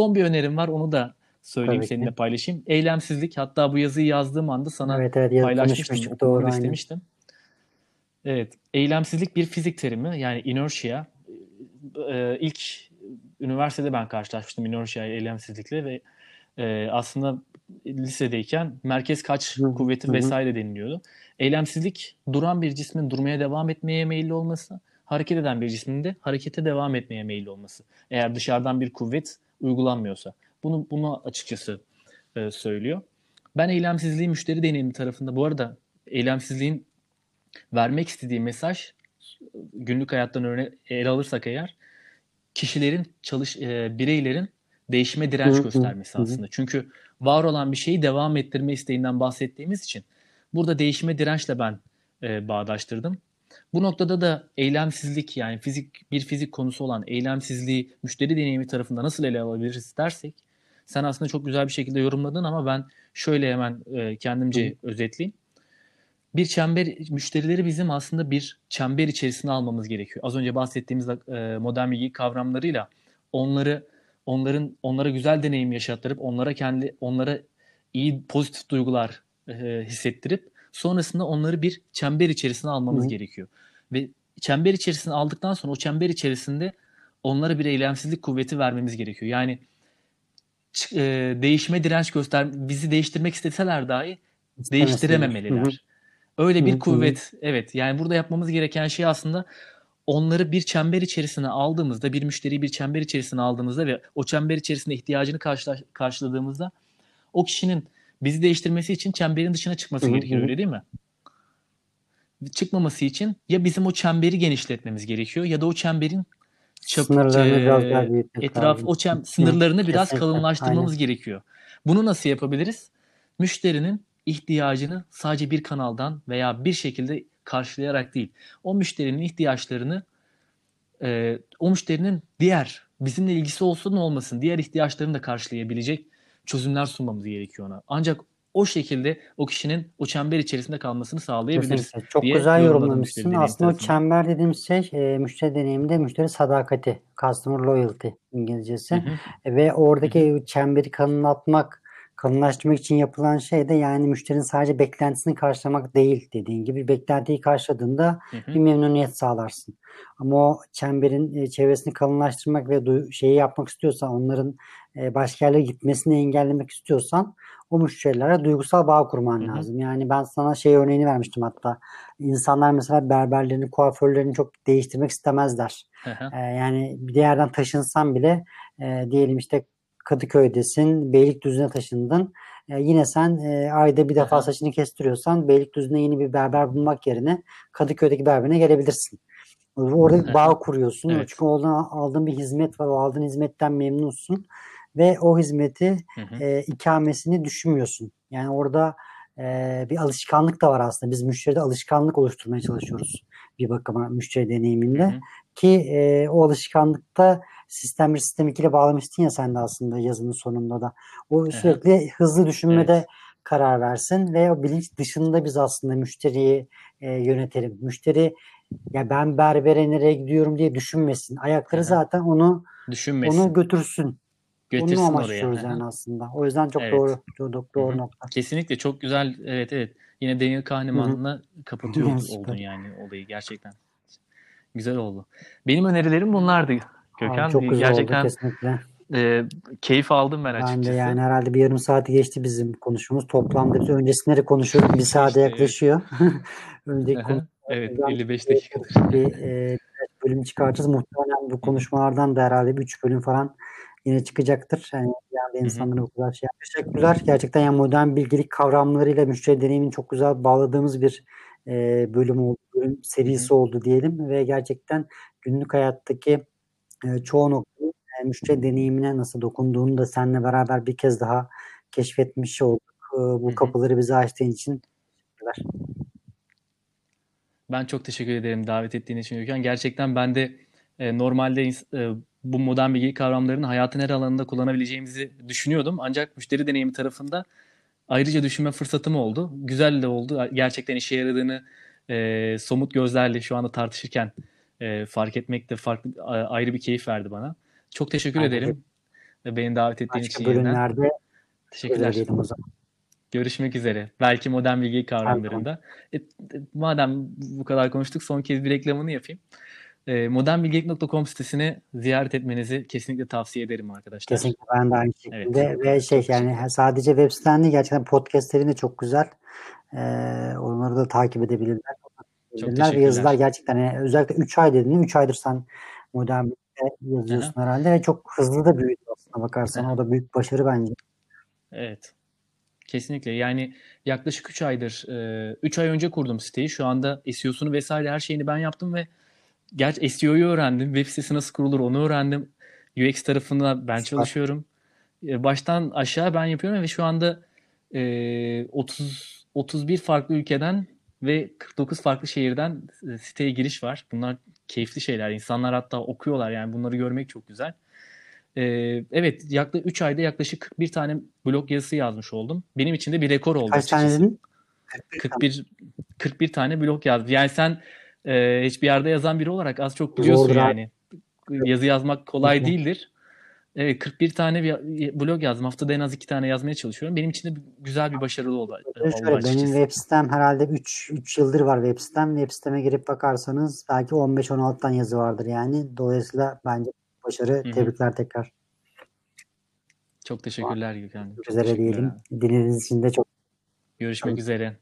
Son bir önerim var onu da söyleyeyim Tabii seninle ki. paylaşayım. Eylemsizlik hatta bu yazıyı yazdığım anda sana evet, evet, paylaşmıştım. Doğru, istemiştim. Evet, eylemsizlik bir fizik terimi yani inertia. Ee, ilk üniversitede ben karşılaşmıştım inertia eylemsizlikle ve e, aslında lisedeyken merkez kaç kuvveti vesaire deniliyordu. Eylemsizlik duran bir cismin durmaya devam etmeye meyilli olması, hareket eden bir cismin de harekete devam etmeye meyilli olması. Eğer dışarıdan bir kuvvet uygulanmıyorsa. Bunu bunu açıkçası e, söylüyor. Ben eylemsizliği müşteri deneyimi tarafında bu arada eylemsizliğin vermek istediği mesaj günlük hayattan örne ele alırsak eğer kişilerin çalış e, bireylerin değişime direnç göstermesi aslında. Çünkü var olan bir şeyi devam ettirme isteğinden bahsettiğimiz için burada değişime dirençle ben e, bağdaştırdım. Bu noktada da eylemsizlik yani fizik bir fizik konusu olan eylemsizliği müşteri deneyimi tarafında nasıl ele alabiliriz dersek sen aslında çok güzel bir şekilde yorumladın ama ben şöyle hemen e, kendimce Hı. özetleyeyim. Bir çember müşterileri bizim aslında bir çember içerisine almamız gerekiyor. Az önce bahsettiğimiz e, modern bilgi kavramlarıyla onları onların onlara güzel deneyim yaşattırıp onlara kendi onlara iyi pozitif duygular e, hissettirip sonrasında onları bir çember içerisine almamız Hı. gerekiyor. Ve çember içerisine aldıktan sonra o çember içerisinde onlara bir eylemsizlik kuvveti vermemiz gerekiyor. Yani e, değişime direnç göster bizi değiştirmek isteseler dahi değiştirememeliler. Öyle bir kuvvet. Evet. Yani burada yapmamız gereken şey aslında onları bir çember içerisine aldığımızda, bir müşteriyi bir çember içerisine aldığımızda ve o çember içerisinde ihtiyacını karşıla, karşıladığımızda o kişinin bizi değiştirmesi için çemberin dışına çıkması hı hı. gerekiyor öyle değil mi? Çıkmaması için ya bizim o çemberi genişletmemiz gerekiyor ya da o çemberin çap, sınırlarını e, etraf o çem, sınırlarını biraz kalınlaştırmamız Aynen. gerekiyor. Bunu nasıl yapabiliriz? Müşterinin ihtiyacını sadece bir kanaldan veya bir şekilde karşılayarak değil. O müşterinin ihtiyaçlarını e, o müşterinin diğer bizimle ilgisi olsun olmasın diğer ihtiyaçlarını da karşılayabilecek çözümler sunmamız gerekiyor ona. Ancak o şekilde o kişinin o çember içerisinde kalmasını sağlayabiliriz. Kesinlikle. Çok diye güzel yorumlamışsın. Aslında o çember dediğimiz şey e, müşteri deneyiminde müşteri sadakati, customer loyalty İngilizcesi. Hı hı. E, ve oradaki hı hı. çemberi kalınlatmak kalınlaştırmak için yapılan şey de yani müşterinin sadece beklentisini karşılamak değil dediğin gibi beklentiyi karşıladığında hı hı. bir memnuniyet sağlarsın. Ama o çemberin e, çevresini kalınlaştırmak ve du- şeyi yapmak istiyorsan onların e, başka yerlere gitmesini engellemek istiyorsan o müşterilere duygusal bağ kurman hı hı. lazım. Yani ben sana şey örneğini vermiştim hatta. İnsanlar mesela berberlerini, kuaförlerini çok değiştirmek istemezler. Hı hı. E, yani bir yerden taşınsan bile e, diyelim işte Kadıköy'desin, Beylikdüzü'ne taşındın. E, yine sen e, ayda bir defa saçını kestiriyorsan Beylikdüzü'ne yeni bir berber bulmak yerine Kadıköy'deki berberine gelebilirsin. Orada bir bağ kuruyorsun. Evet. Çünkü oradan aldığın bir hizmet var. O aldığın hizmetten memnunsun. Ve o hizmeti E, ikamesini düşünmüyorsun. Yani orada e, bir alışkanlık da var aslında. Biz müşteride alışkanlık oluşturmaya çalışıyoruz bir bakıma müşteri deneyiminde. Hı hı. Ki e, o alışkanlıkta sistem bir sistem 2 ile bağlamıştın ya sen de aslında yazının sonunda da. O evet. sürekli hızlı düşünmede evet. karar versin ve o bilinç dışında biz aslında müşteriyi e, yönetelim. Müşteri ya ben berbere nereye gidiyorum diye düşünmesin. Ayakları Hı-hı. zaten onu düşünmesin. onu götürsün. Götürsün Onu amaçlıyoruz oraya. yani aslında. O yüzden çok evet. doğru. Çok doğru Hı-hı. nokta. Kesinlikle çok güzel. Evet evet. Yine Daniel Kahneman'la kapatıyor oldun yani olayı gerçekten. Güzel oldu. Benim önerilerim bunlardı. Gökhan Abi çok güzel gerçekten oldu kesinlikle. E, keyif aldım ben açıkçası. Ben de yani herhalde bir yarım saati geçti bizim konuşmamız. Toplamda biz öncesinde konuşuyoruz. Bir saate yaklaşıyor. Önceki konu evet 55 dakikadır. Bir e, bölüm çıkartacağız. Muhtemelen bu konuşmalardan da herhalde bir 3 bölüm falan yine çıkacaktır. Yani, yani insanlara bu kadar şey Teşekkürler. Gerçekten yani modern bilgilik kavramlarıyla müşteri deneyimini çok güzel bağladığımız bir e, bölüm oldu, bölüm serisi Hı-hı. oldu diyelim ve gerçekten günlük hayattaki e, çoğu noktanın e, müşteri deneyimine nasıl dokunduğunu da seninle beraber bir kez daha keşfetmiş olduk. E, bu Hı-hı. kapıları bize açtığın için teşekkürler. Ben çok teşekkür ederim davet ettiğin için Gökhan. Gerçekten ben de e, normalde e, bu modern bilgi kavramlarını hayatın her alanında kullanabileceğimizi düşünüyordum. Ancak müşteri deneyimi tarafında ayrıca düşünme fırsatım oldu. Güzel de oldu. Gerçekten işe yaradığını e, somut gözlerle şu anda tartışırken e, fark etmek de farklı ayrı bir keyif verdi bana. Çok teşekkür Aynen. ederim. ve beni davet ettiğin Başka için yeniden. bölümlerde Teşekkürler. diyelim o zaman. Görüşmek üzere. Belki modern bilgi kavramlarında. E, e, madem bu kadar konuştuk son kez bir reklamını yapayım. E, modernbilgelik.com sitesini ziyaret etmenizi kesinlikle tavsiye ederim arkadaşlar. Kesinlikle ben de aynı şekilde ve şey yani sadece web siten değil gerçekten podcastlerin de çok güzel. Ee, onları da takip edebilirler. Çok Ve yazılar gerçekten yani özellikle 3 ay dedin 3 aydır sen modern bilgide yazıyorsun herhalde ve çok hızlı da büyüdü aslında bakarsan. O da büyük başarı bence. Evet. Kesinlikle. Yani yaklaşık 3 aydır, 3 ay önce kurdum siteyi. Şu anda SEO'sunu vesaire her şeyini ben yaptım ve gerçi SEO'yu öğrendim. Web sitesi nasıl kurulur onu öğrendim. UX tarafında ben çalışıyorum. E, Baştan aşağı ben yapıyorum ve şu anda e, 30 31 farklı ülkeden ve 49 farklı şehirden e, siteye giriş var. Bunlar keyifli şeyler. İnsanlar hatta okuyorlar yani bunları görmek çok güzel. Ee, evet yaklaşık 3 ayda yaklaşık 41 tane blog yazısı yazmış oldum. Benim için de bir rekor oldu. Kaç tane açıkçası. dedin? 41 41 tane blog yazdım. Yani sen e, hiçbir yerde yazan biri olarak az çok biliyorsun Zordur yani. Yazı yazmak kolay değildir. Evet 41 tane bir blog yazdım. Haftada en az 2 tane yazmaya çalışıyorum. Benim için de güzel bir başarılı oldu, Şöyle, benim web sitem herhalde 3 3 yıldır var web sitem. Web siteme girip bakarsanız belki 15-16 tane yazı vardır yani. Dolayısıyla bence başarı. hı. Tebrikler tekrar. Çok teşekkürler Gökhan. Çok Üzere teşekkürler diyelim. abi. Dinlediğiniz için de çok Görüşmek üzere.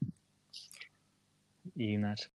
İyi günler.